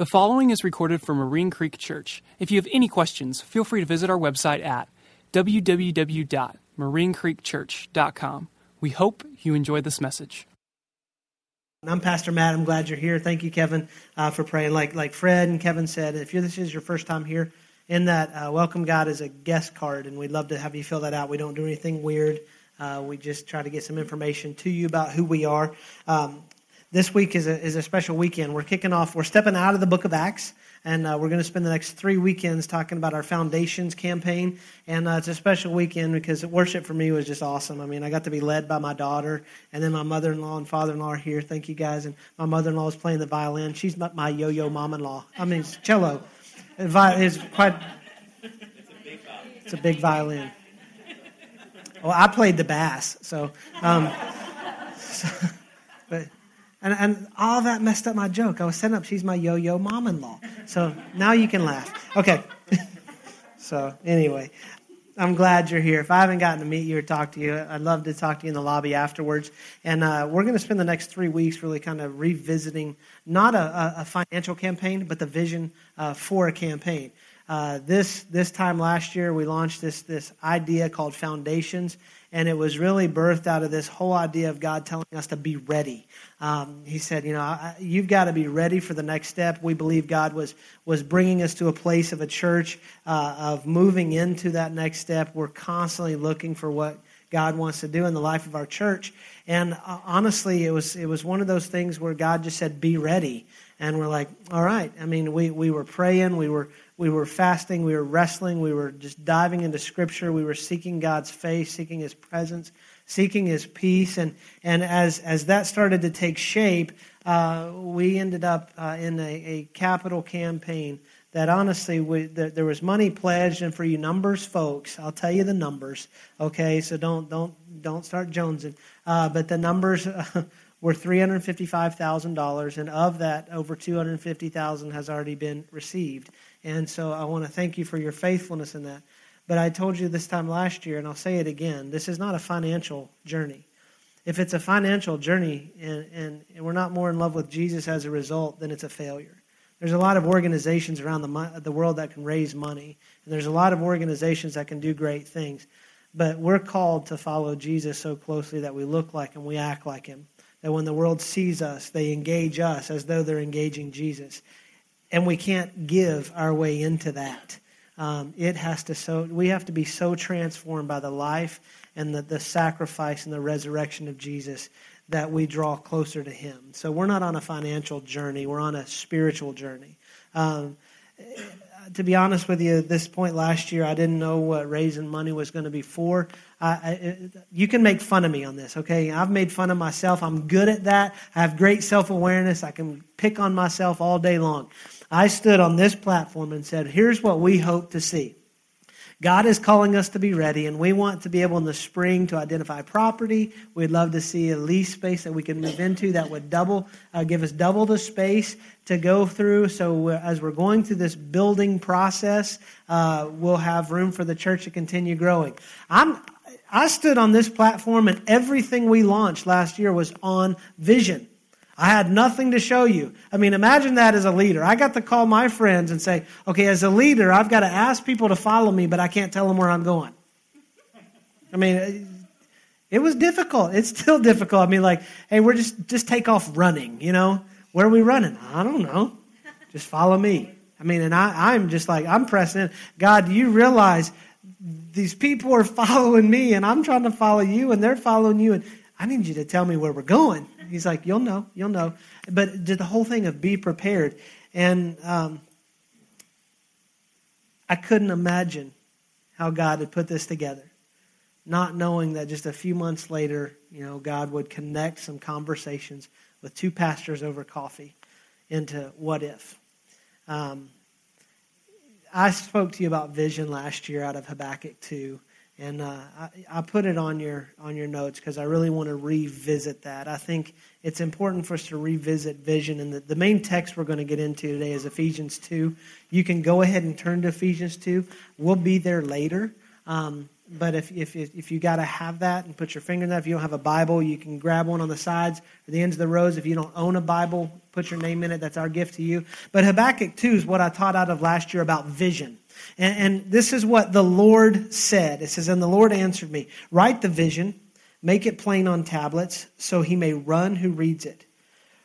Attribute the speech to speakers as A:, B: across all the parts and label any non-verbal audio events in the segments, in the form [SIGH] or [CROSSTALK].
A: The following is recorded from Marine Creek Church. If you have any questions, feel free to visit our website at www.marinecreekchurch.com. We hope you enjoy this message.
B: I'm Pastor Matt. I'm glad you're here. Thank you, Kevin, uh, for praying. Like like Fred and Kevin said, if this is your first time here, in that uh, welcome God is a guest card, and we'd love to have you fill that out. We don't do anything weird. Uh, we just try to get some information to you about who we are. Um, this week is a, is a special weekend. We're kicking off, we're stepping out of the book of Acts, and uh, we're going to spend the next three weekends talking about our Foundations campaign. And uh, it's a special weekend because worship for me was just awesome. I mean, I got to be led by my daughter, and then my mother in law and father in law are here. Thank you guys. And my mother in law is playing the violin. She's my yo yo mom in law. I mean, cello. It's quite. It's a big violin. Well, I played the bass, so. Um, [LAUGHS] so but and, and all that messed up my joke. I was setting up, she's my yo yo mom in law. So now you can laugh. Okay. [LAUGHS] so, anyway, I'm glad you're here. If I haven't gotten to meet you or talk to you, I'd love to talk to you in the lobby afterwards. And uh, we're going to spend the next three weeks really kind of revisiting not a, a financial campaign, but the vision uh, for a campaign. Uh, this this time last year, we launched this this idea called Foundations, and it was really birthed out of this whole idea of God telling us to be ready. Um, he said, you know, I, you've got to be ready for the next step. We believe God was was bringing us to a place of a church uh, of moving into that next step. We're constantly looking for what God wants to do in the life of our church. And uh, honestly, it was it was one of those things where God just said, "Be ready," and we're like, "All right." I mean, we we were praying, we were we were fasting, we were wrestling, we were just diving into Scripture, we were seeking God's face, seeking His presence, seeking His peace. And, and as, as that started to take shape, uh, we ended up uh, in a, a, capital campaign that honestly, we, the, there was money pledged. And for you numbers folks, I'll tell you the numbers, okay? So don't, don't, don't start jonesing. Uh, but the numbers. [LAUGHS] were $355,000 and of that over 250,000 has already been received. And so I want to thank you for your faithfulness in that. But I told you this time last year, and I'll say it again this is not a financial journey. If it's a financial journey and, and, and we're not more in love with Jesus as a result, then it's a failure. There's a lot of organizations around the, the world that can raise money, and there's a lot of organizations that can do great things. But we're called to follow Jesus so closely that we look like him, we act like him. That when the world sees us, they engage us as though they're engaging Jesus and we can't give our way into that. Um, it has to so we have to be so transformed by the life and the, the sacrifice and the resurrection of Jesus that we draw closer to Him. So we're not on a financial journey; we're on a spiritual journey. Um, to be honest with you, at this point last year, I didn't know what raising money was going to be for. I, I, you can make fun of me on this, okay? I've made fun of myself. I'm good at that. I have great self awareness. I can pick on myself all day long. I stood on this platform and said, here's what we hope to see. God is calling us to be ready, and we want to be able in the spring to identify property. We'd love to see a lease space that we can move into that would double, uh, give us double the space to go through. So as we're going through this building process, uh, we'll have room for the church to continue growing. I'm, I stood on this platform, and everything we launched last year was on vision. I had nothing to show you. I mean, imagine that as a leader. I got to call my friends and say, okay, as a leader, I've got to ask people to follow me, but I can't tell them where I'm going. I mean, it was difficult. It's still difficult. I mean, like, hey, we're just, just take off running, you know? Where are we running? I don't know. Just follow me. I mean, and I, I'm just like, I'm pressing in. God, you realize these people are [LAUGHS] following me and I'm trying to follow you and they're following you and I need you to tell me where we're going. He's like, you'll know, you'll know. But did the whole thing of be prepared. And um, I couldn't imagine how God had put this together, not knowing that just a few months later, you know, God would connect some conversations with two pastors over coffee into what if. Um, I spoke to you about vision last year out of Habakkuk 2 and uh, I, I, put it on your on your notes because I really want to revisit that. I think it's important for us to revisit vision, and the, the main text we're going to get into today is Ephesians two. You can go ahead and turn to Ephesians two. We'll be there later, Um, but if, if, if you got to have that and put your finger in that, if you don't have a Bible, you can grab one on the sides or the ends of the rows. If you don't own a Bible, put your name in it. That's our gift to you. But Habakkuk 2 is what I taught out of last year about vision. And, and this is what the Lord said. It says, And the Lord answered me, Write the vision, make it plain on tablets, so he may run who reads it.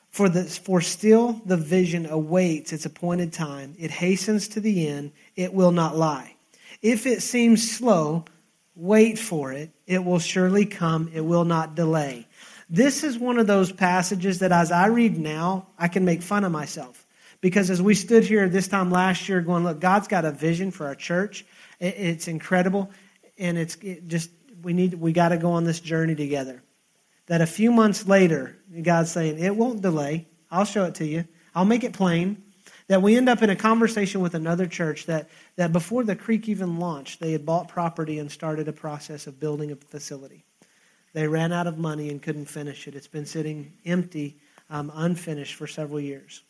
B: For, the, for still the vision awaits its appointed time. It hastens to the end. It will not lie. If it seems slow, wait for it. It will surely come. It will not delay. This is one of those passages that as I read now, I can make fun of myself. Because as we stood here this time last year going, look, God's got a vision for our church. It's incredible. And it's it just, we need, we got to go on this journey together that a few months later, God's saying, It won't delay. I'll show it to you. I'll make it plain. That we end up in a conversation with another church that, that before the creek even launched, they had bought property and started a process of building a facility. They ran out of money and couldn't finish it. It's been sitting empty, um, unfinished for several years.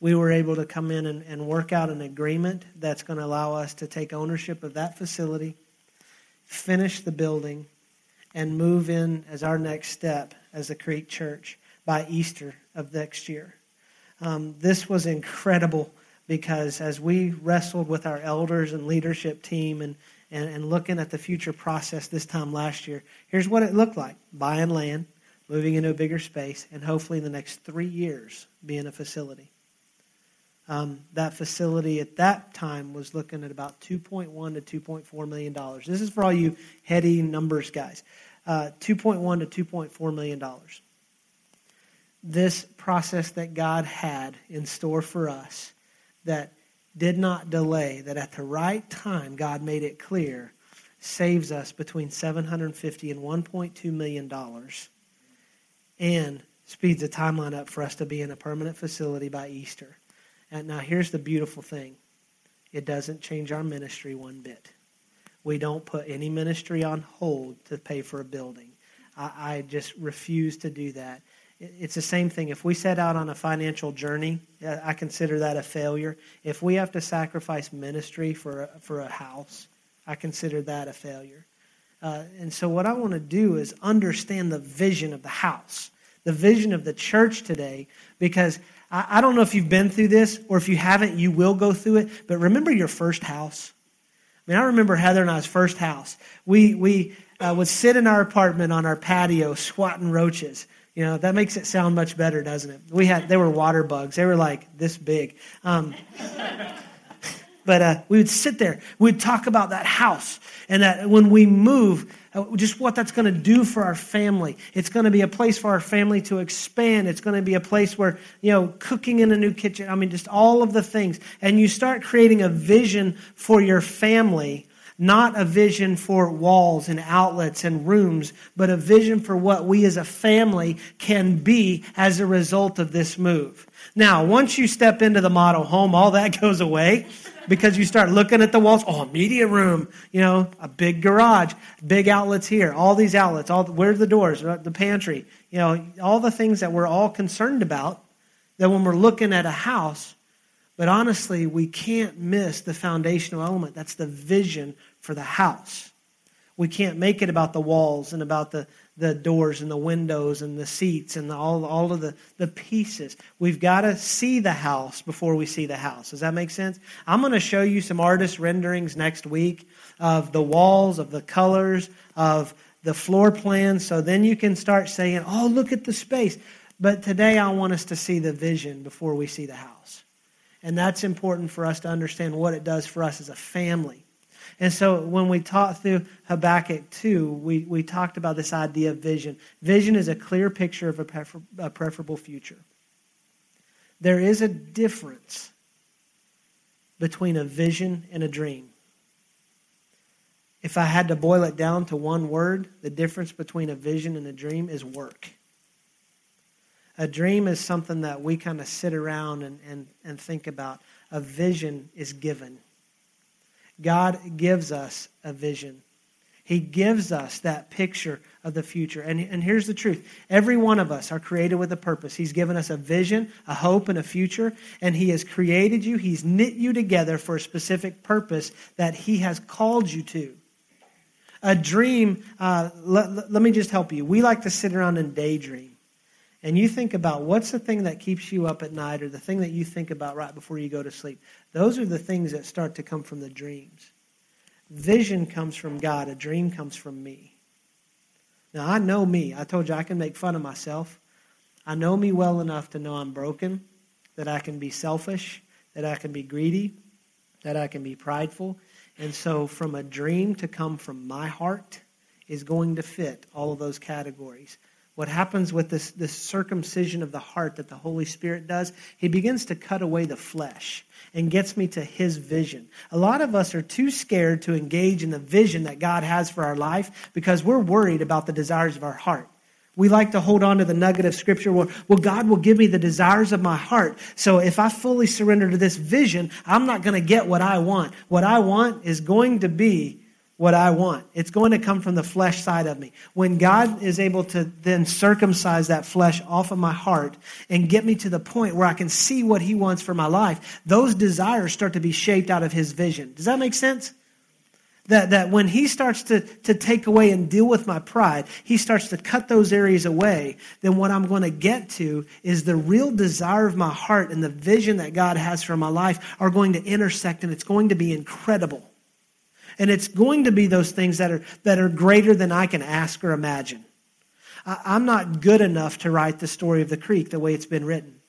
B: We were able to come in and, and work out an agreement that's going to allow us to take ownership of that facility, finish the building, and move in as our next step as a Creek Church by Easter of next year. Um, this was incredible because as we wrestled with our elders and leadership team and, and, and looking at the future process this time last year, here's what it looked like buying land, moving into a bigger space, and hopefully in the next three years being a facility. Um, that facility at that time was looking at about 2.1 to 2.4 million dollars. This is for all you heady numbers guys uh, 2.1 to 2.4 million dollars. This process that God had in store for us that did not delay, that at the right time God made it clear, saves us between 750 and 1.2 million dollars, and speeds the timeline up for us to be in a permanent facility by Easter. And now here's the beautiful thing: it doesn't change our ministry one bit we don't put any ministry on hold to pay for a building. I, I just refuse to do that. It, it's the same thing. If we set out on a financial journey, I consider that a failure. If we have to sacrifice ministry for a, for a house, I consider that a failure. Uh, and so, what I want to do is understand the vision of the house, the vision of the church today, because I, I don't know if you've been through this, or if you haven't, you will go through it. But remember your first house? I mean, I remember Heather and I's first house. We, we uh, would sit in our apartment on our patio swatting roaches. You know, that makes it sound much better, doesn't it? We had, they were water bugs. They were like this big. Um, but uh, we would sit there. We'd talk about that house and that when we move, uh, just what that's going to do for our family. It's going to be a place for our family to expand. It's going to be a place where, you know, cooking in a new kitchen. I mean, just all of the things. And you start creating a vision for your family, not a vision for walls and outlets and rooms, but a vision for what we as a family can be as a result of this move. Now, once you step into the model home, all that [LAUGHS] goes away because you start looking at the walls. Oh, media room, you know, a big garage, big outlets here, all these outlets, all where's the doors, uh, the pantry, you know, all the things that we're all concerned about. That when we're looking at a house, but honestly, we can't miss the foundational element. That's the vision for the house. We can't make it about the walls and about the, the doors and the windows and the seats and the, all, all of the, the pieces. We've got to see the house before we see the house. Does that make sense? I'm going to show you some artist renderings next week of the walls, of the colors, of the floor plans. So then you can start saying, oh, look at the space. But today I want us to see the vision before we see the house. And that's important for us to understand what it does for us as a family. And so when we talked through Habakkuk 2, we, we talked about this idea of vision. Vision is a clear picture of a, prefer, a preferable future. There is a difference between a vision and a dream. If I had to boil it down to one word, the difference between a vision and a dream is work. A dream is something that we kind of sit around and, and, and think about. A vision is given. God gives us a vision. He gives us that picture of the future. And, and here's the truth every one of us are created with a purpose. He's given us a vision, a hope, and a future. And He has created you, He's knit you together for a specific purpose that He has called you to. A dream, uh, let, let me just help you. We like to sit around and daydream. And you think about what's the thing that keeps you up at night or the thing that you think about right before you go to sleep. Those are the things that start to come from the dreams. Vision comes from God, a dream comes from me. Now, I know me. I told you I can make fun of myself. I know me well enough to know I'm broken, that I can be selfish, that I can be greedy, that I can be prideful. And so, from a dream to come from my heart is going to fit all of those categories what happens with this, this circumcision of the heart that the Holy Spirit does, he begins to cut away the flesh and gets me to his vision. A lot of us are too scared to engage in the vision that God has for our life because we're worried about the desires of our heart. We like to hold on to the nugget of scripture where, well, God will give me the desires of my heart. So if I fully surrender to this vision, I'm not going to get what I want. What I want is going to be what I want. It's going to come from the flesh side of me. When God is able to then circumcise that flesh off of my heart and get me to the point where I can see what He wants for my life, those desires start to be shaped out of His vision. Does that make sense? That, that when He starts to, to take away and deal with my pride, He starts to cut those areas away, then what I'm going to get to is the real desire of my heart and the vision that God has for my life are going to intersect and it's going to be incredible. And it's going to be those things that are, that are greater than I can ask or imagine. I, I'm not good enough to write the story of the creek the way it's been written.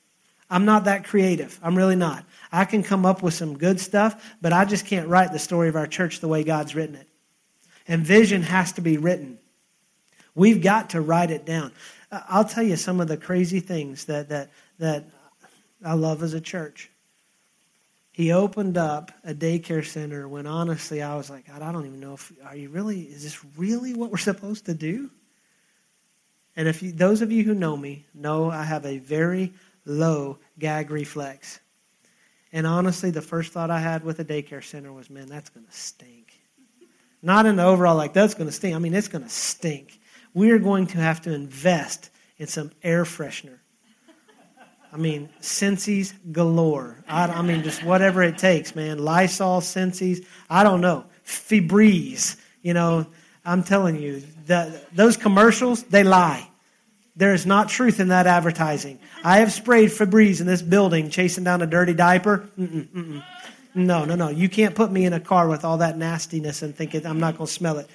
B: I'm not that creative. I'm really not. I can come up with some good stuff, but I just can't write the story of our church the way God's written it. And vision has to be written. We've got to write it down. I'll tell you some of the crazy things that, that, that I love as a church he opened up a daycare center when honestly I was like, God, I don't even know if are you really is this really what we're [LAUGHS] supposed to do? And if you, those of you who know me know I have a very low gag reflex. And honestly, the first thought I had with a daycare center was, man, that's going to stink. Not in the overall, like, that's going to stink. I mean, it's going to stink. We are going to have to invest in some air freshener. I mean, Scentsies galore. I, I, mean, just whatever it takes, man. Lysol, Scentsies, I don't know. Febreze, you know. I'm telling you, that those commercials, they lie. There is not truth in that advertising. I have sprayed Febreze in this building chasing down a dirty diaper. Mm-mm, mm-mm. No, no, no. You can't put me in a car with all that nastiness and think it, I'm not going to smell it.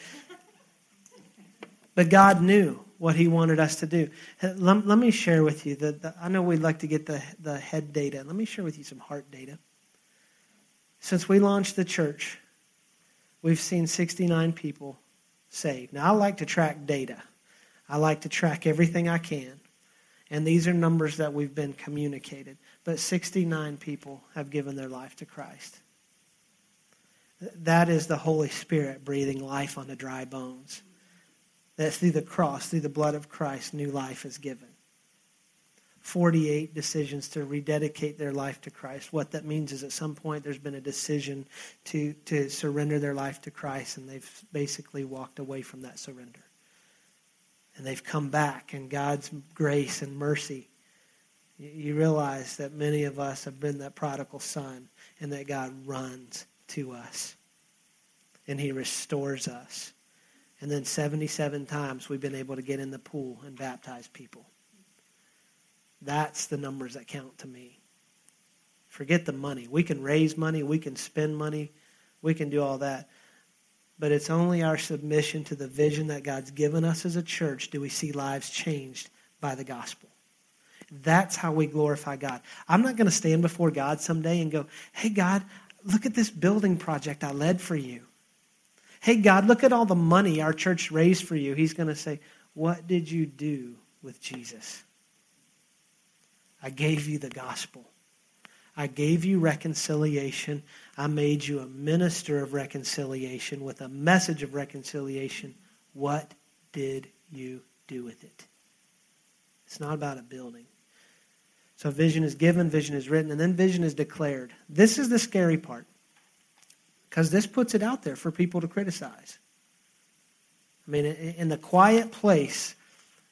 B: But God knew what he wanted us to do. Uh, let, let me share with you that I know we'd like to get the, the head data. Let me share with you some heart data. Since we launched the church, we've seen 69 people saved. Now, I like to track data. I like to track everything I can. And these are numbers that we've been communicated. But 69 people have given their life to Christ. That is the Holy Spirit breathing life on the dry bones that through the cross, through the blood of Christ, new life is given. 48 decisions to rededicate their life to Christ. What that means is at some point there's been a decision to, to surrender their life to Christ, and they've basically walked away from that surrender. And they've come back, and God's grace and mercy. You realize that many of us have been that prodigal son, and that God runs to us, and He restores us. And then 77 times we've been able to get in the pool and baptize people. That's the numbers that count to me. Forget the money. We can raise money, we can spend money, we can do all that. But it's only our submission to the vision that God's given us as a church do we see lives changed by the gospel. That's how we glorify God. I'm not going to stand before God someday and go, hey, God, look at this building project I led for you. Hey, God, look at all the money our church raised for you. He's going to say, What did you do with Jesus? I gave you the gospel. I gave you reconciliation. I made you a minister of reconciliation with a message of reconciliation. What did you do with it? It's not about a building. So vision is given, vision is written, and then vision is declared. This is the scary part because this puts it out there for people to criticize. I mean, in the quiet place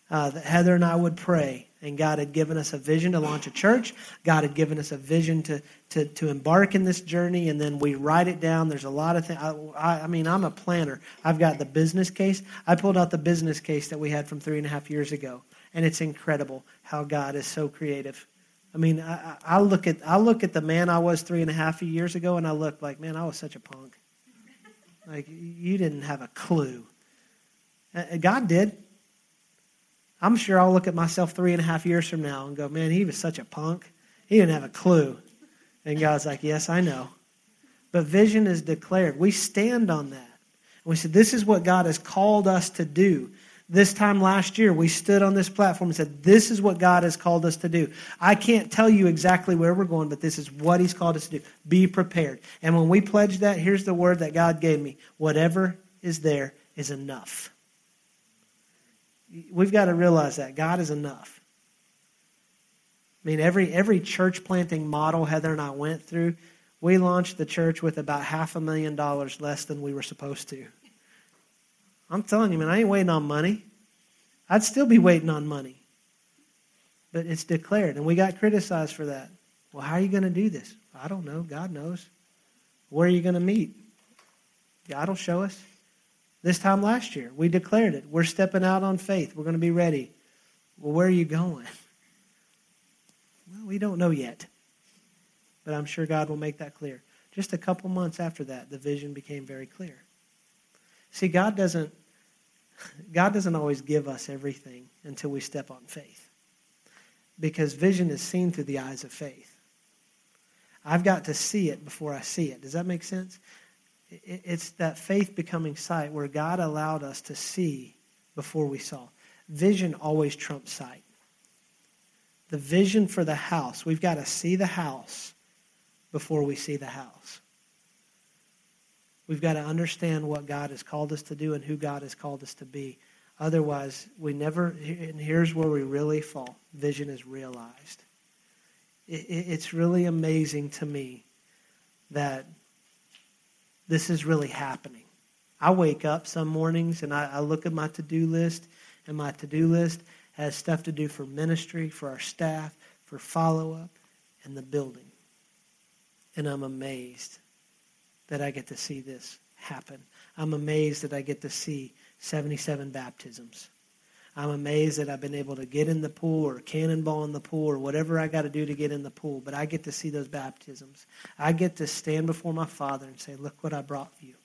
B: uh, that Heather and I would pray, and God had given us a vision to launch a church. God had given us a vision to, to, to embark in this journey, and then we write it down. There's a lot of things. I, I, mean, I'm a planner. I've got the business case. I pulled out the business case that we had from three and a half years ago, and it's incredible how God is so creative. I mean, I, I look at I look at the man I was three and a half years ago, and I look like, man, I was such a punk. Like you didn't have a clue. Uh, God did. I'm sure I'll look at myself three and a half years from now and go, man, he was such a punk. He didn't have a clue. And God's like, yes, I know. But vision is declared. We stand on that. And we said, this is what God has called us to do. This time last year, we stood on this platform and said, This is what God has called us to do. I can't tell you exactly where we're going, but this is what He's called us to do. Be prepared. And when we pledged that, here's the word that God gave me whatever is there is enough. We've got to realize that God is enough. I mean, every, every church planting model Heather and I went through, we launched the church with about half a million dollars less than we were supposed to. I'm telling you, man, I ain't waiting on money. I'd still be waiting on money. But it's declared, and we got criticized for that. Well, how are you going to do this? I don't know. God knows. Where are you going to meet? God will show us. This time last year, we declared it. We're stepping out on faith. We're going to be ready. Well, where are you going? Well, we don't know yet. But I'm sure God will make that clear. Just a couple months after that, the vision became very clear. See, God doesn't God doesn't always give us everything until we step on faith. Because vision is seen through the eyes of faith. I've got to see it before I see it. Does that make sense? It's that faith becoming sight where God allowed us to see before we saw. Vision always trumps sight. The vision for the house, we've got to see the house before we see the house. We've got to understand what God has called us to do and who God has called us to be. Otherwise, we never, and here's where we really fall vision is realized. It's really amazing to me that this is really happening. I wake up some mornings and I, look at my to do list, and my to do list has stuff to do for ministry, for our staff, for follow up, and the building. And I'm amazed that I get to see this happen. I'm amazed that I get to see 77 baptisms. I'm amazed that I've been able to get in the pool or cannonball in the pool or whatever I got to do to get in the pool, but I get to see those baptisms. I get to stand before my Father and say, Look what I brought for you.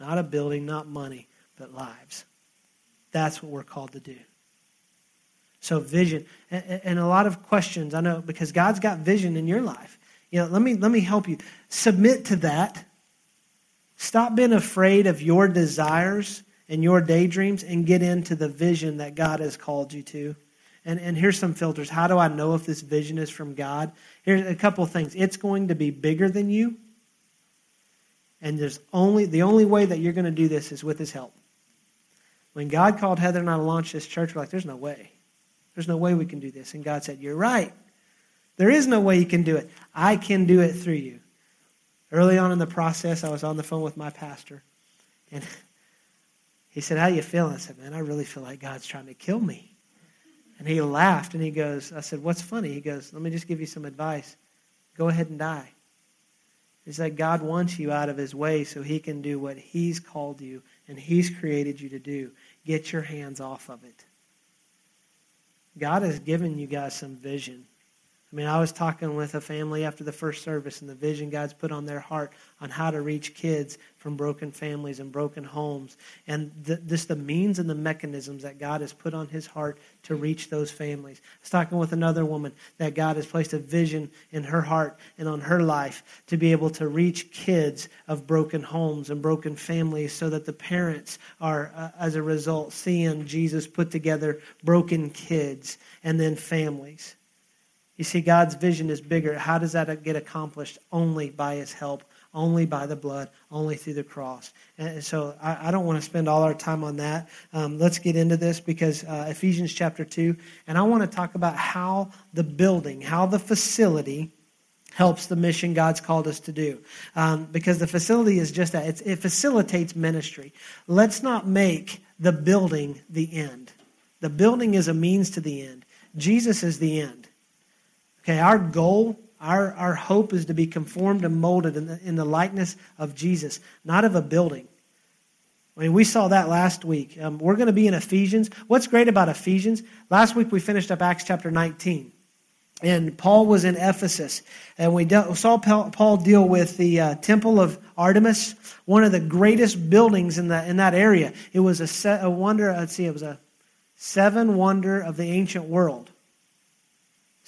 B: Not a building, not money, but lives. That's what we're called to do. So, vision. And, a lot of questions, I know, because God's got vision in your life. You know, let me, let me help you. Submit to that. Stop being afraid of your desires and your daydreams and get into the vision that God has called you to. And, and here's some filters. How do I know if this vision is from God? Here's a couple of things. It's going to be bigger than you. And there's only the only way that you're going to do this is with his help. When God called Heather and I to launch this church, we're like, there's no way. There's no way we can do this. And God said, You're right. There is no way you can do it. I can do it through you. Early on in the process, I was on the phone with my pastor. And [LAUGHS] he said, How you feeling? I said, Man, I really feel like God's trying to kill me. And he laughed and he goes, I said, What's funny? He goes, Let me just give you some advice. Go ahead and die. It's like God wants you out of his way so he can do what he's called you and he's created you to do. Get your hands off of it. God has given you guys some vision. I mean, I was talking with a family after the first service, and the vision God's put on their heart on how to reach kids from broken families and broken homes, and the, this the means and the mechanisms that God has put on His heart to reach those families. I was talking with another woman that God has placed a vision in her heart and on her life to be able to reach kids of broken homes and broken families, so that the parents are, uh, as a result, seeing Jesus put together broken kids and then families. You see, God's vision is bigger. How does that get accomplished? Only by His help, only by the blood, only through the cross. And so I, I don't want to spend all our time on that. Um, let's get into this because uh, Ephesians chapter 2, and I want to talk about how the building, how the facility helps the mission God's called us to do. Um, because the facility is just that it's, it facilitates ministry. Let's not make the building the end. The building is a means to the end. Jesus is the end. Okay, our goal, our, our hope is to be conformed and molded in the, in the likeness of Jesus, not of a building. I mean, we saw that last week. Um, we're going to be in Ephesians. What's great about Ephesians? Last week we finished up Acts chapter 19. And Paul was in Ephesus. And we saw Paul deal with the uh, Temple of Artemis, one of the greatest buildings in, the, in that area. It was a, set, a wonder, let's see, it was a seven wonder of the ancient world.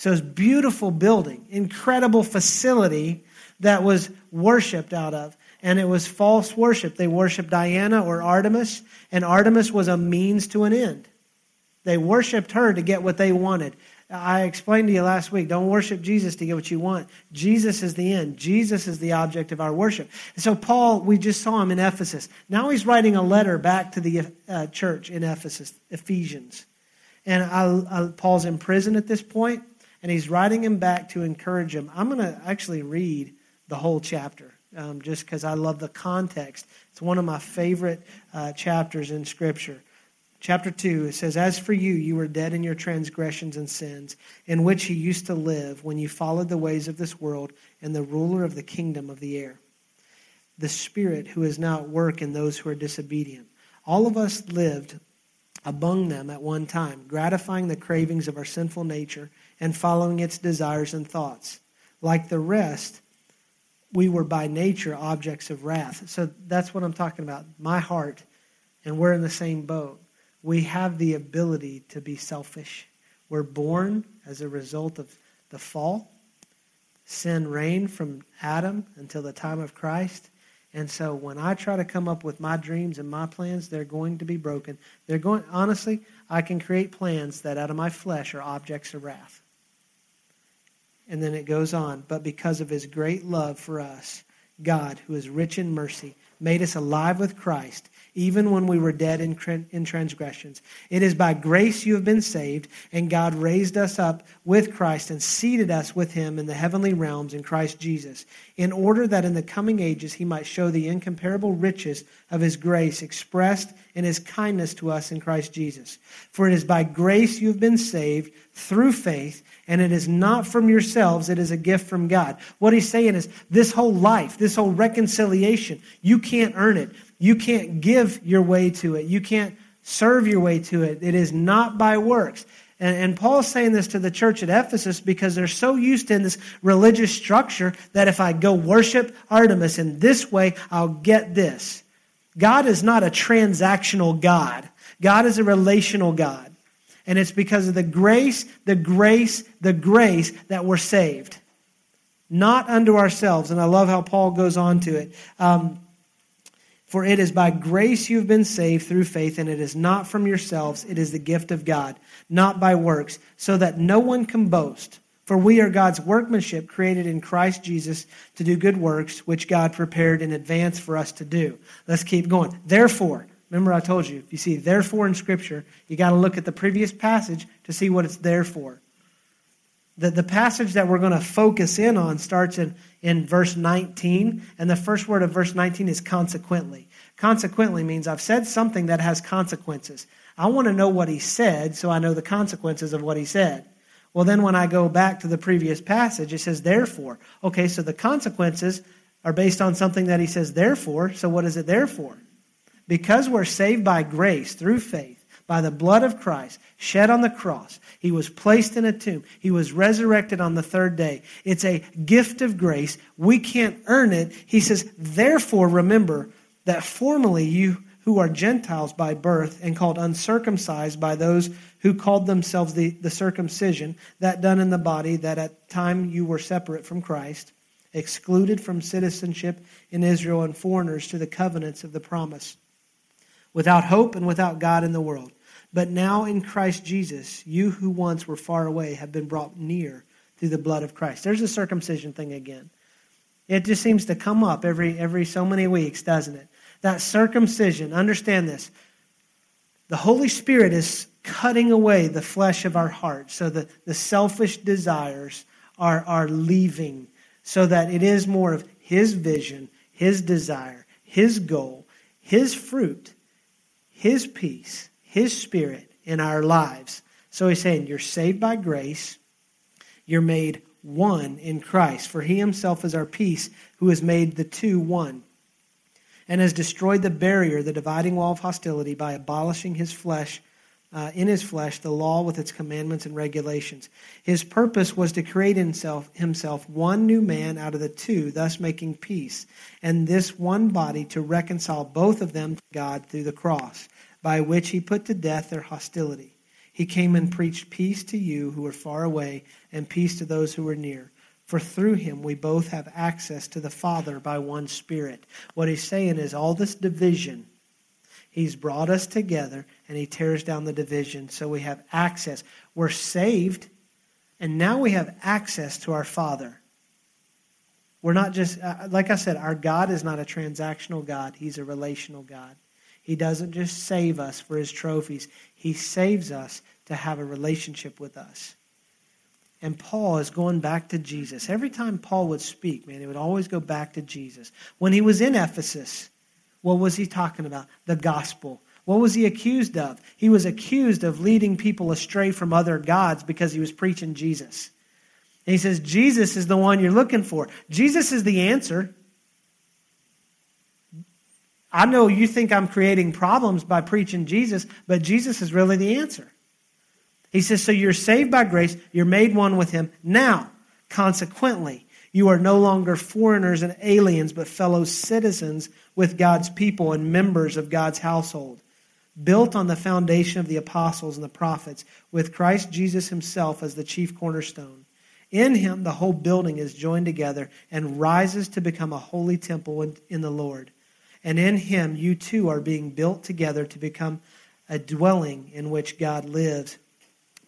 B: So it's beautiful building, incredible facility that was worshipped out of and it was false worship. They worshiped Diana or Artemis, and Artemis was a means to an end. They worshiped her to get what they wanted. I explained to you last week don't worship Jesus to get what you want. Jesus is the end, Jesus is the object of our worship. And so, Paul, we just saw him in Ephesus. Now he's writing a letter back to the uh, church in Ephesus, Ephesians. And I, I, Paul's in prison at this point, and he's writing him back to encourage him. I'm going to actually read the whole chapter um, just because I love the context. It's one of my favorite uh, chapters in Scripture. Chapter 2, it says, As for you, you were dead in your transgressions and sins, in which you used to live when you followed the ways of this world and the ruler of the kingdom of the air, the Spirit who is now at work in those who are disobedient. All of us lived among them at one time, gratifying the cravings of our sinful nature and following its desires and thoughts. Like the rest, we were by nature objects of wrath. So that's what I'm talking about. My heart, and we're in the same boat. We have the ability to be selfish. We're born as a result of the fall. Sin reigned from Adam until the time of Christ. And so when I try to come up with my dreams and my plans, they're going to be broken. They're going honestly, I can create plans that out of my flesh are objects of wrath. And then it goes on, but because of his great love for us, God, who is rich in mercy, made us alive with Christ even when we were dead in, in transgressions. It is by grace you have been saved, and God raised us up with Christ and seated us with him in the heavenly realms in Christ Jesus, in order that in the coming ages he might show the incomparable riches of his grace expressed in his kindness to us in Christ Jesus. For it is by grace you have been saved through faith, and it is not from yourselves, it is a gift from God. What he's saying is this whole life, this whole reconciliation, you can't earn it. You can't give your way to it. You can't serve your way to it. It is not by works. And, and Paul's saying this to the church at Ephesus because they're so used to in this religious structure that if I go worship Artemis in this way, I'll get this. God is not a transactional God. God is a relational God. And it's because of the grace, the grace, the grace that we're saved. Not unto ourselves. And I love how Paul goes on to it. Um, for it is by grace you've been saved through faith, and it is not from yourselves, it is the gift of God, not by works, so that no one can boast. For we are God's workmanship, created in Christ Jesus to do good works, which God prepared in advance for us to do. Let's keep going. Therefore, remember I told you, if you see therefore in Scripture, you got to look at the previous passage to see what it's there for. The, the passage that we're going to focus in on starts in, in verse 19, and the first word of verse 19 is consequently. Consequently means I've said something that has consequences. I want to know what he said so I know the consequences of what he said. Well, then when I go back to the previous passage, it says therefore. Okay, so the consequences are based on something that he says therefore, so what is it there for? Because we're saved by grace through faith by the blood of Christ shed on the cross. He was placed in a tomb. He was resurrected on the third day. It's a gift of grace. We can't earn it. He says, therefore, remember that formerly you who are Gentiles by birth and called uncircumcised by those who called themselves the, the circumcision, that done in the body, that at time you were separate from Christ, excluded from citizenship in Israel and foreigners to the covenants of the promise without hope and without God in the world. But now in Christ Jesus, you who once were far away have been brought near through the blood of Christ. There's a circumcision thing again. It just seems to come up every, every so many weeks, doesn't it? That circumcision, understand this. The Holy Spirit is cutting away the flesh of our heart so that the selfish desires are, are leaving so that it is more of His vision, His desire, His goal, His fruit, His peace, His Spirit in our lives. So He's saying, You're saved by grace, you're made one in Christ, for He Himself is our peace, who has made the two one and has destroyed the barrier, the dividing wall of hostility, by abolishing his flesh, uh, in his flesh, the law with its commandments and regulations. His purpose was to create himself, himself one new man out of the two, thus making peace, and this one body to reconcile both of them to God through the cross, by which he put to death their hostility. He came and preached peace to you who were far away, and peace to those who were near. For through him we both have access to the Father by one Spirit. What he's saying is all this division, he's brought us together and he tears down the division so we have access. We're saved, and now we have access to our Father. We're not just, uh, like I said, our God is not a transactional God, he's a relational God. He doesn't just save us for his trophies, he saves us to have a relationship with us. And Paul is going back to Jesus. Every time Paul would speak, man, he would always go back to Jesus. When he was in Ephesus, what was he talking about? The gospel. What was he accused of? He was accused of leading people astray from other gods because he was preaching Jesus. And he says, Jesus is the one you're looking for. Jesus is the answer. I know you think I'm creating problems by preaching Jesus, but Jesus is really the answer. He says, So you're saved by grace, you're made one with Him. Now, consequently, you are no longer foreigners and aliens, but fellow citizens with God's people and members of God's household, built on the foundation of the apostles and the prophets, with Christ Jesus Himself as the chief cornerstone. In Him, the whole building is joined together and rises to become a holy temple in the Lord. And in Him, you too are being built together to become a dwelling in which God lives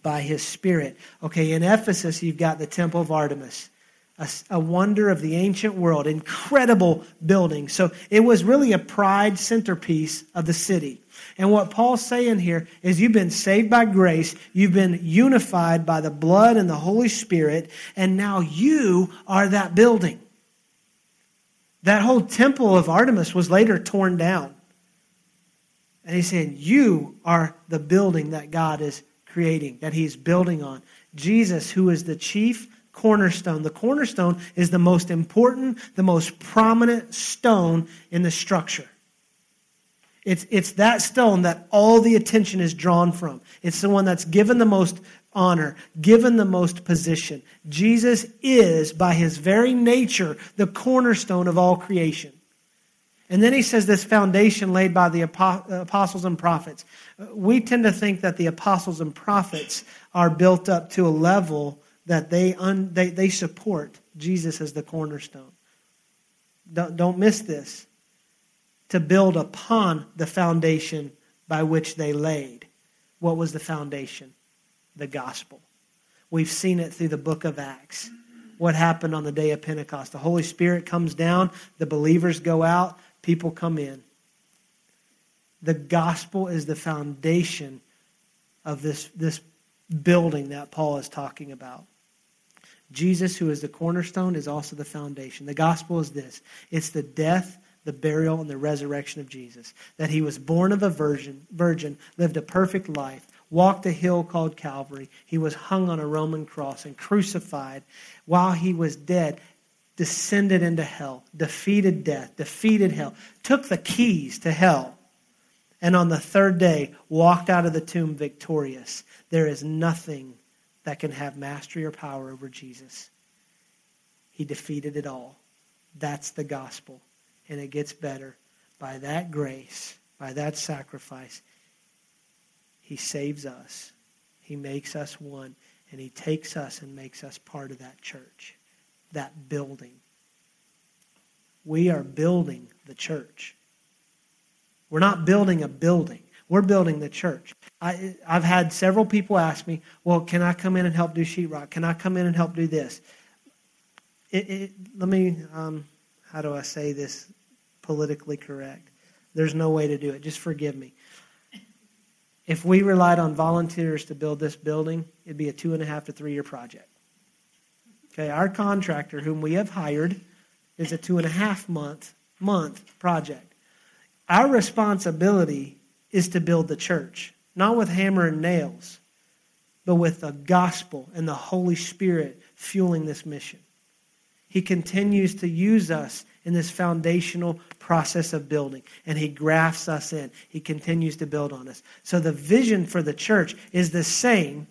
B: by his Spirit. Okay, in Ephesus, you've got the Temple of Artemis, a, a, wonder of the ancient world, incredible building. So it was really a pride centerpiece of the city. And what Paul's saying here is you've been saved by grace, you've been unified by the blood and the Holy Spirit, and now you are that building. That whole temple of Artemis was later torn down. And he's saying, You are the building that God is creating, that he's building on. Jesus, who is the chief cornerstone. The cornerstone is the most important, the most prominent stone in the structure. It's, it's that stone that all the attention is drawn from. It's the one that's given the most honor, given the most position. Jesus is, by his very nature, the cornerstone of all creation. And then he says this foundation laid by the apostles and prophets. We tend to think that the apostles and prophets are built up to a level that they, un, they, they support Jesus as the cornerstone. Don't, don't miss this. To build upon the foundation by which they laid. What was the foundation? The gospel. We've seen it through the book of Acts. What happened on the day of Pentecost? The Holy Spirit comes down, the believers go out, people come in. The gospel is the foundation of this, this building that Paul is talking about. Jesus, who is the cornerstone, is also the foundation. The gospel is this it's the death, the burial, and the resurrection of Jesus. That he was born of a virgin, virgin lived a perfect life, walked a hill called Calvary. He was hung on a Roman cross and crucified. While he was dead, descended into hell, defeated death, defeated hell, took the keys to hell, and on the third day walked out of the tomb victorious. There is nothing that can have mastery or power over Jesus. He defeated it all. That's the gospel. And it gets better. By that grace, by that sacrifice, he saves us. He makes us one. And he takes us and makes us part of that church that building. We are building the church. We're not building a building. We're building the church. I, have had several people ask me, well, can I come in and help do sheetrock? Can I come in and help do this? It, it, let me, um, how do I say this politically correct? There's no way to do it. Just forgive me. If we relied on volunteers to build this building, it'd be a two and a half to three year project. Okay, our contractor, whom we have hired, is a two and a half month month project. Our responsibility is to build the church, not with hammer and nails, but with the gospel and the Holy Spirit fueling this mission. He continues to use us in this foundational process of building, and He grafts us in. He continues to build on us. So the vision for the church is the same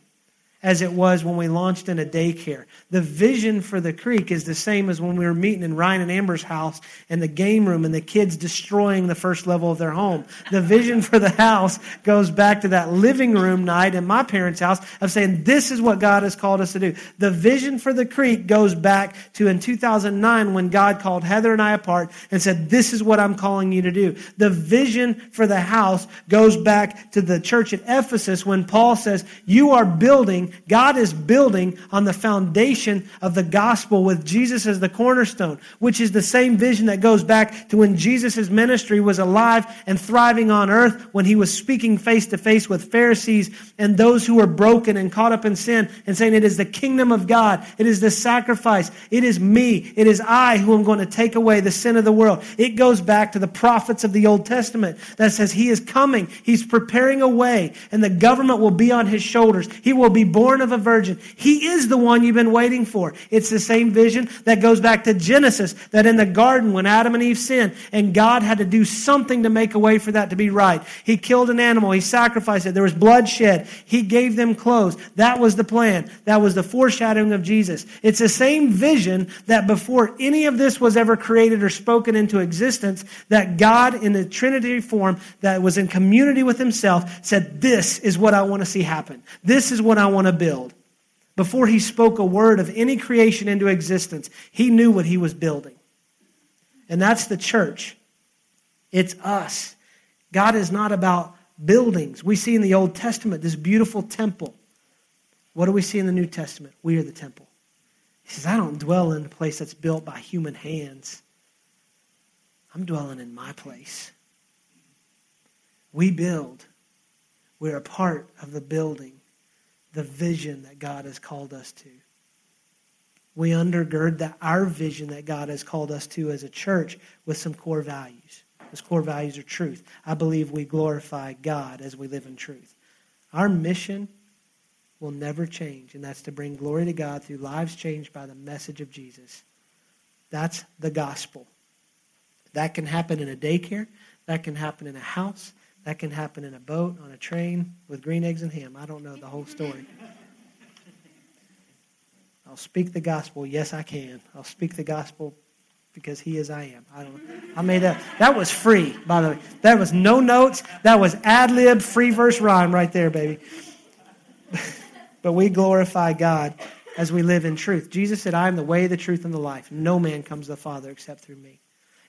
B: as it was when we launched in a daycare. The vision for the creek is the same as when we were meeting in Ryan and Amber's house and the game room and the kids destroying the first level of their home. The vision for the house goes back to that living room night in my parents' house of saying, This is what God has called us to do. The vision for the creek goes back to in 2009 when God called Heather and I apart and said, This is what I'm calling you to do. The vision for the house goes back to the church at Ephesus when Paul says, You are building God is building on the foundation of the gospel with Jesus as the cornerstone, which is the same vision that goes back to when Jesus' ministry was alive and thriving on earth, when he was speaking face to face with Pharisees and those who were broken and caught up in sin and saying, It is the kingdom of God. It is the sacrifice. It is me. It is I who am going to take away the sin of the world. It goes back to the prophets of the Old Testament that says he is coming. He's preparing a way and the government will be on his shoulders. He will be born born of a virgin. He is the one you've been waiting for. It's the same vision that goes back to Genesis, that in the garden when Adam and Eve sinned, and God had to do something to make a way for that to be right. He killed an animal. He sacrificed it. There was bloodshed. He gave them clothes. That was the plan. That was the foreshadowing of Jesus. It's the same vision that before any of this was ever created or spoken into existence, that God in the Trinity form that was in community with himself said, this is what I want to see happen. This is what I want to build. Before he spoke a word of any creation into existence, he knew what he was building. And that's the church. It's us. God is not about buildings. We see in the Old Testament this beautiful temple. What do we see in the New Testament? We are the temple. He says, I don't dwell in a place that's built by human hands. I'm dwelling in my place. We build. We're a part of the building the vision that God has called us to. We undergird that our vision that God has called us to as a church with some core values. Those core values are truth. I believe we glorify God as we live in truth. Our mission will never change, and that's to bring glory to God through lives changed by the message of Jesus. That's the gospel. That can happen in a daycare. That can happen in a house. That can happen in a boat, on a train, with green eggs and ham. I don't know the whole story. I'll speak the gospel. Yes, I can. I'll speak the gospel because he is I am. I don't I made that. That was free, by the way. That was no notes. That was ad lib, free verse rhyme right there, baby. [LAUGHS] but we glorify God as we live in truth. Jesus said, I am the way, the truth, and the life. No man comes to the Father except through me.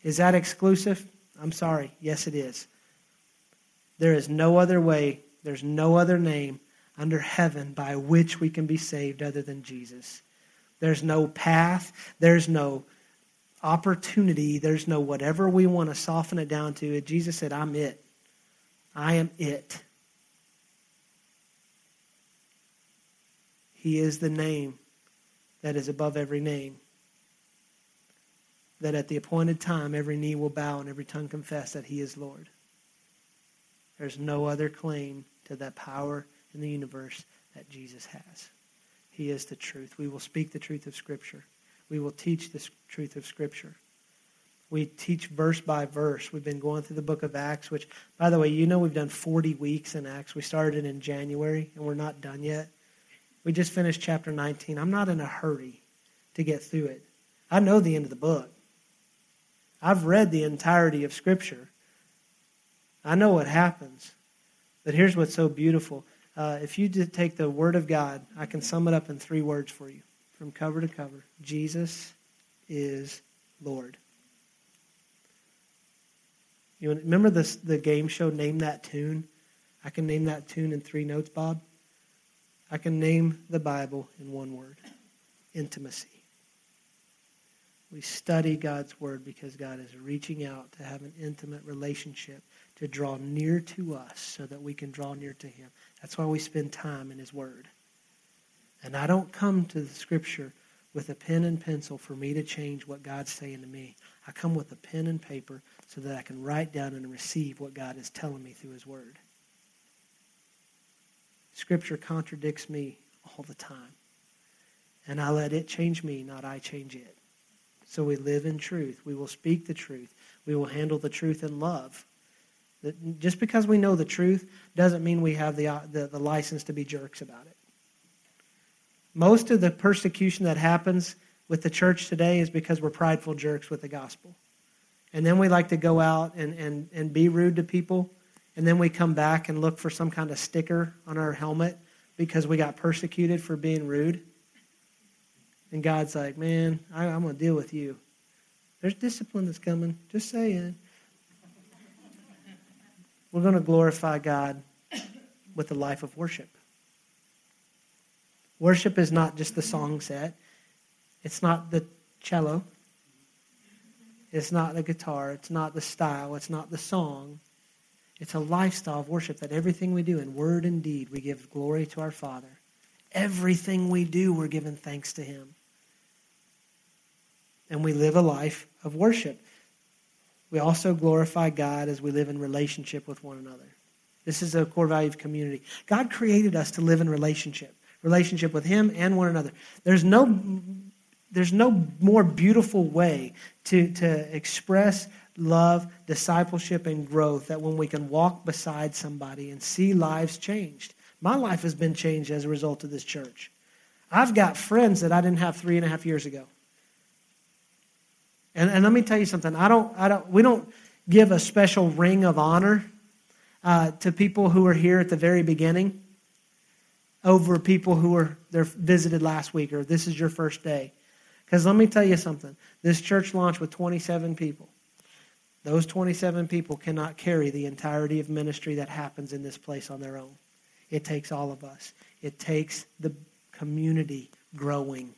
B: Is that exclusive? I'm sorry. Yes, it is. There is no other way, there's no other name under heaven by which we can be saved other than Jesus. There's no path, there's no opportunity, there's no whatever we want to soften it down to. Jesus said, I'm it. I am it. He is the name that is above every name. That at the appointed time, every knee will bow and every tongue confess that He is Lord. There's no other claim to that power in the universe that Jesus has. He is the truth. We will speak the truth of Scripture. We will teach the truth of Scripture. We teach verse by verse. We've been going through the book of Acts, which, by the way, you know we've done 40 weeks in Acts. We started in January, and we're not done yet. We just finished chapter 19. I'm not in a hurry to get through it. I know the end of the book. I've read the entirety of Scripture. I know what happens. But here's what's so beautiful. Uh, if you take the Word of God, I can sum it up in three words for you from cover to cover Jesus is Lord. You remember this, the game show Name That Tune? I can name that tune in three notes, Bob. I can name the Bible in one word intimacy. We study God's Word because God is reaching out to have an intimate relationship to draw near to us so that we can draw near to him. That's why we spend time in his word. And I don't come to the scripture with a pen and pencil for me to change what God's saying to me. I come with a pen and paper so that I can write down and receive what God is telling me through His Word. Scripture contradicts me all the time. And I let it change me, not I change it. So we live in truth. We will speak the truth. We will handle the truth in love. Just because we know the truth doesn't mean we have the, uh, the, the license to be jerks about it. Most of the persecution that happens with the church today is because we're prideful jerks with the gospel. And then we like to go out and, and, and be rude to people. And then we come back and look for some kind of sticker on our helmet because we got persecuted for being rude. And God's like, man, I, I'm going to deal with you. There's discipline that's coming. Just saying. We're going to glorify God with a life of worship. Worship is not just the song set, it's not the cello, it's not the guitar, it's not the style, it's not the song. It's a lifestyle of worship that everything we do in word and deed, we give glory to our Father. Everything we do, we're giving thanks to Him. And we live a life of worship. We also glorify God as we live in relationship with one another. This is a core value of community. God created us to live in relationship, relationship with Him and one another. There's no, there's no more beautiful way to, to express love, discipleship, and growth that when we can walk beside somebody and see lives changed. My life has been changed as a result of this church. I've got friends that I didn't have three and a half years ago. And, and let me tell you something. I don't, I don't, we don't give a special ring of honor uh, to people who are here at the very beginning over people who were there visited last week or this is your first day. Because let me tell you something. This church launched with 27 people. Those 27 people cannot carry the entirety of ministry that happens in this place on their own. It takes all of us. It takes the community growing.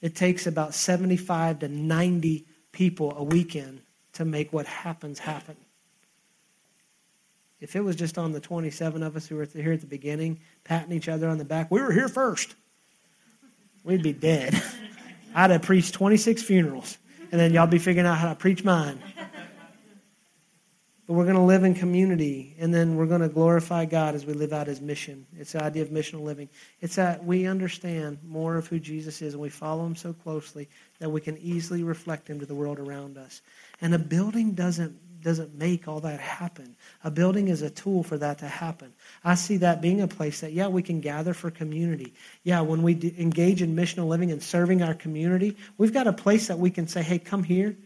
B: It takes about 75 to 90 people a weekend to make what happens happen. If it was just on the 27 of us who were here at the beginning, patting each other on the back, we were here first, we'd be dead. [LAUGHS] I'd have preached 26 funerals, and then y'all be figuring out how to preach mine. But we're going to live in community, and then we're going to glorify God as we live out His mission. It's the idea of missional living. It's that we understand more of who Jesus is, and we follow Him so closely that we can easily reflect Him to the world around us. And a building doesn't doesn't make all that happen. A building is a tool for that to happen. I see that being a place that, yeah, we can gather for community. Yeah, when we engage in missional living and serving our community, we've got a place that we can say, hey, come here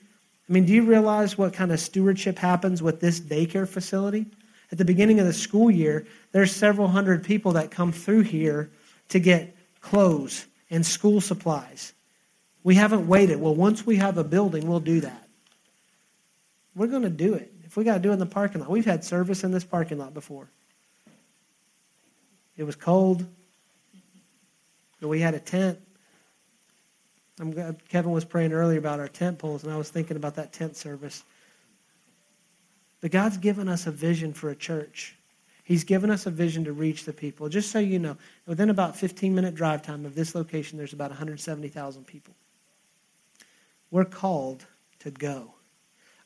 B: I mean, do you realize what kind of stewardship happens with this daycare facility? At the beginning of the school year, there's several hundred people that come through here to get clothes and school supplies. We haven't waited. Well, once we have a building, we'll do that. We're going to do it. If we got to do it in the parking lot, we've had service in this parking lot before. It was cold, but we had a tent. I'm, Kevin was praying earlier about our tent poles, and I was thinking about that tent service. But God's given us a vision for a church. He's given us a vision to reach the people. Just so you know, within about 15 minute drive time of this location, there's about 170,000 people. We're called to go.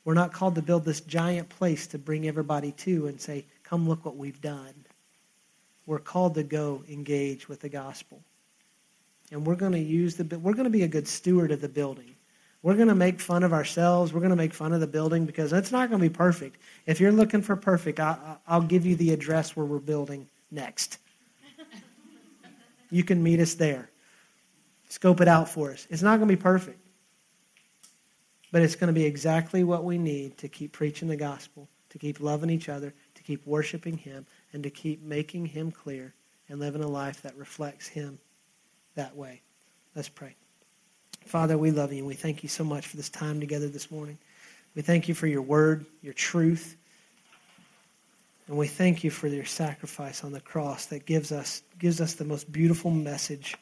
B: We're not called to build this giant place to bring everybody to and say, come look what we've done. We're called to go engage with the gospel and we're going to use the we're going to be a good steward of the building. We're going to make fun of ourselves. We're going to make fun of the building because it's not going to be perfect. If you're looking for perfect, I, will give you the address where we're building next. You can meet us there. Scope it out for us. It's not going to be perfect, but it's going to be exactly what we need to keep preaching the gospel, to keep loving each other, to keep worshiping Him, and to keep making Him clear and living a life that reflects Him that way. Let's pray. Father, we love you and we thank you so much for this time together this morning. We thank you for your word, your truth. And we thank you for your sacrifice on the cross that gives us, gives us the most beautiful message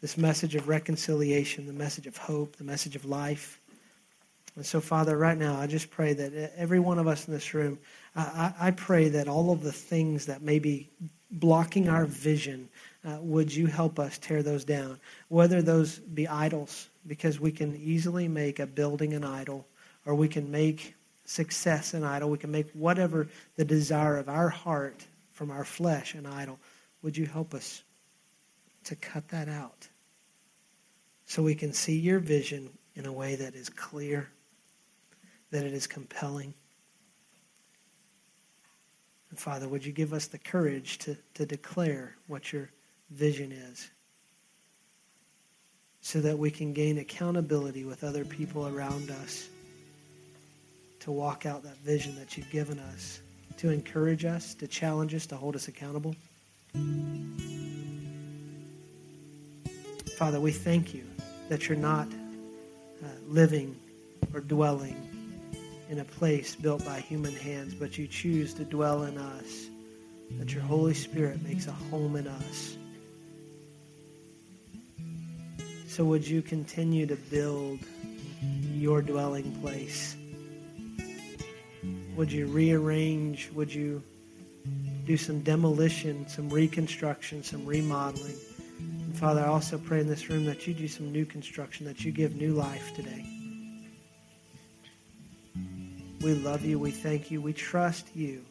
B: this message of reconciliation, the message of hope, the message of life. And so, Father, right now, I just pray that every one of us in this room, I, I pray that all of the things that maybe blocking our vision, uh, would you help us tear those down? Whether those be idols, because we can easily make a building an idol, or we can make success an idol, we can make whatever the desire of our heart from our flesh an idol. Would you help us to cut that out so we can see your vision in a way that is clear, that it is compelling? And Father, would you give us the courage to, to declare what your vision is so that we can gain accountability with other people around us to walk out that vision that you've given us, to encourage us, to challenge us, to hold us accountable. Father, we thank you that you're not uh, living or dwelling in a place built by human hands, but you choose to dwell in us, that your Holy Spirit makes a home in us. So would you continue to build your dwelling place? Would you rearrange? Would you do some demolition, some reconstruction, some remodeling? And Father, I also pray in this room that you do some new construction, that you give new life today. We love you. We thank you. We trust you.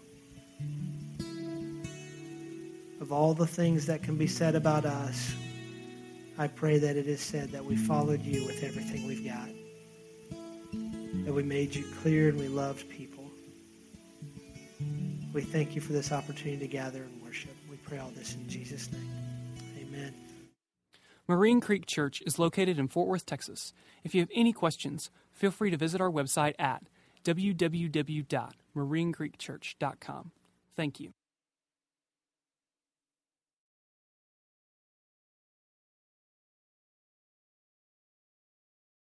B: Of all the things that can be said about us, I pray that it is said that we followed you with everything we've got. That we made you clear and we loved people. We thank you for this opportunity to gather and worship. We pray all this in Jesus' name. Amen.
A: Marine Creek Church is located in Fort Worth, Texas. If you have any questions, feel free to visit our website at www.marinecreekchurch.com. Thank you.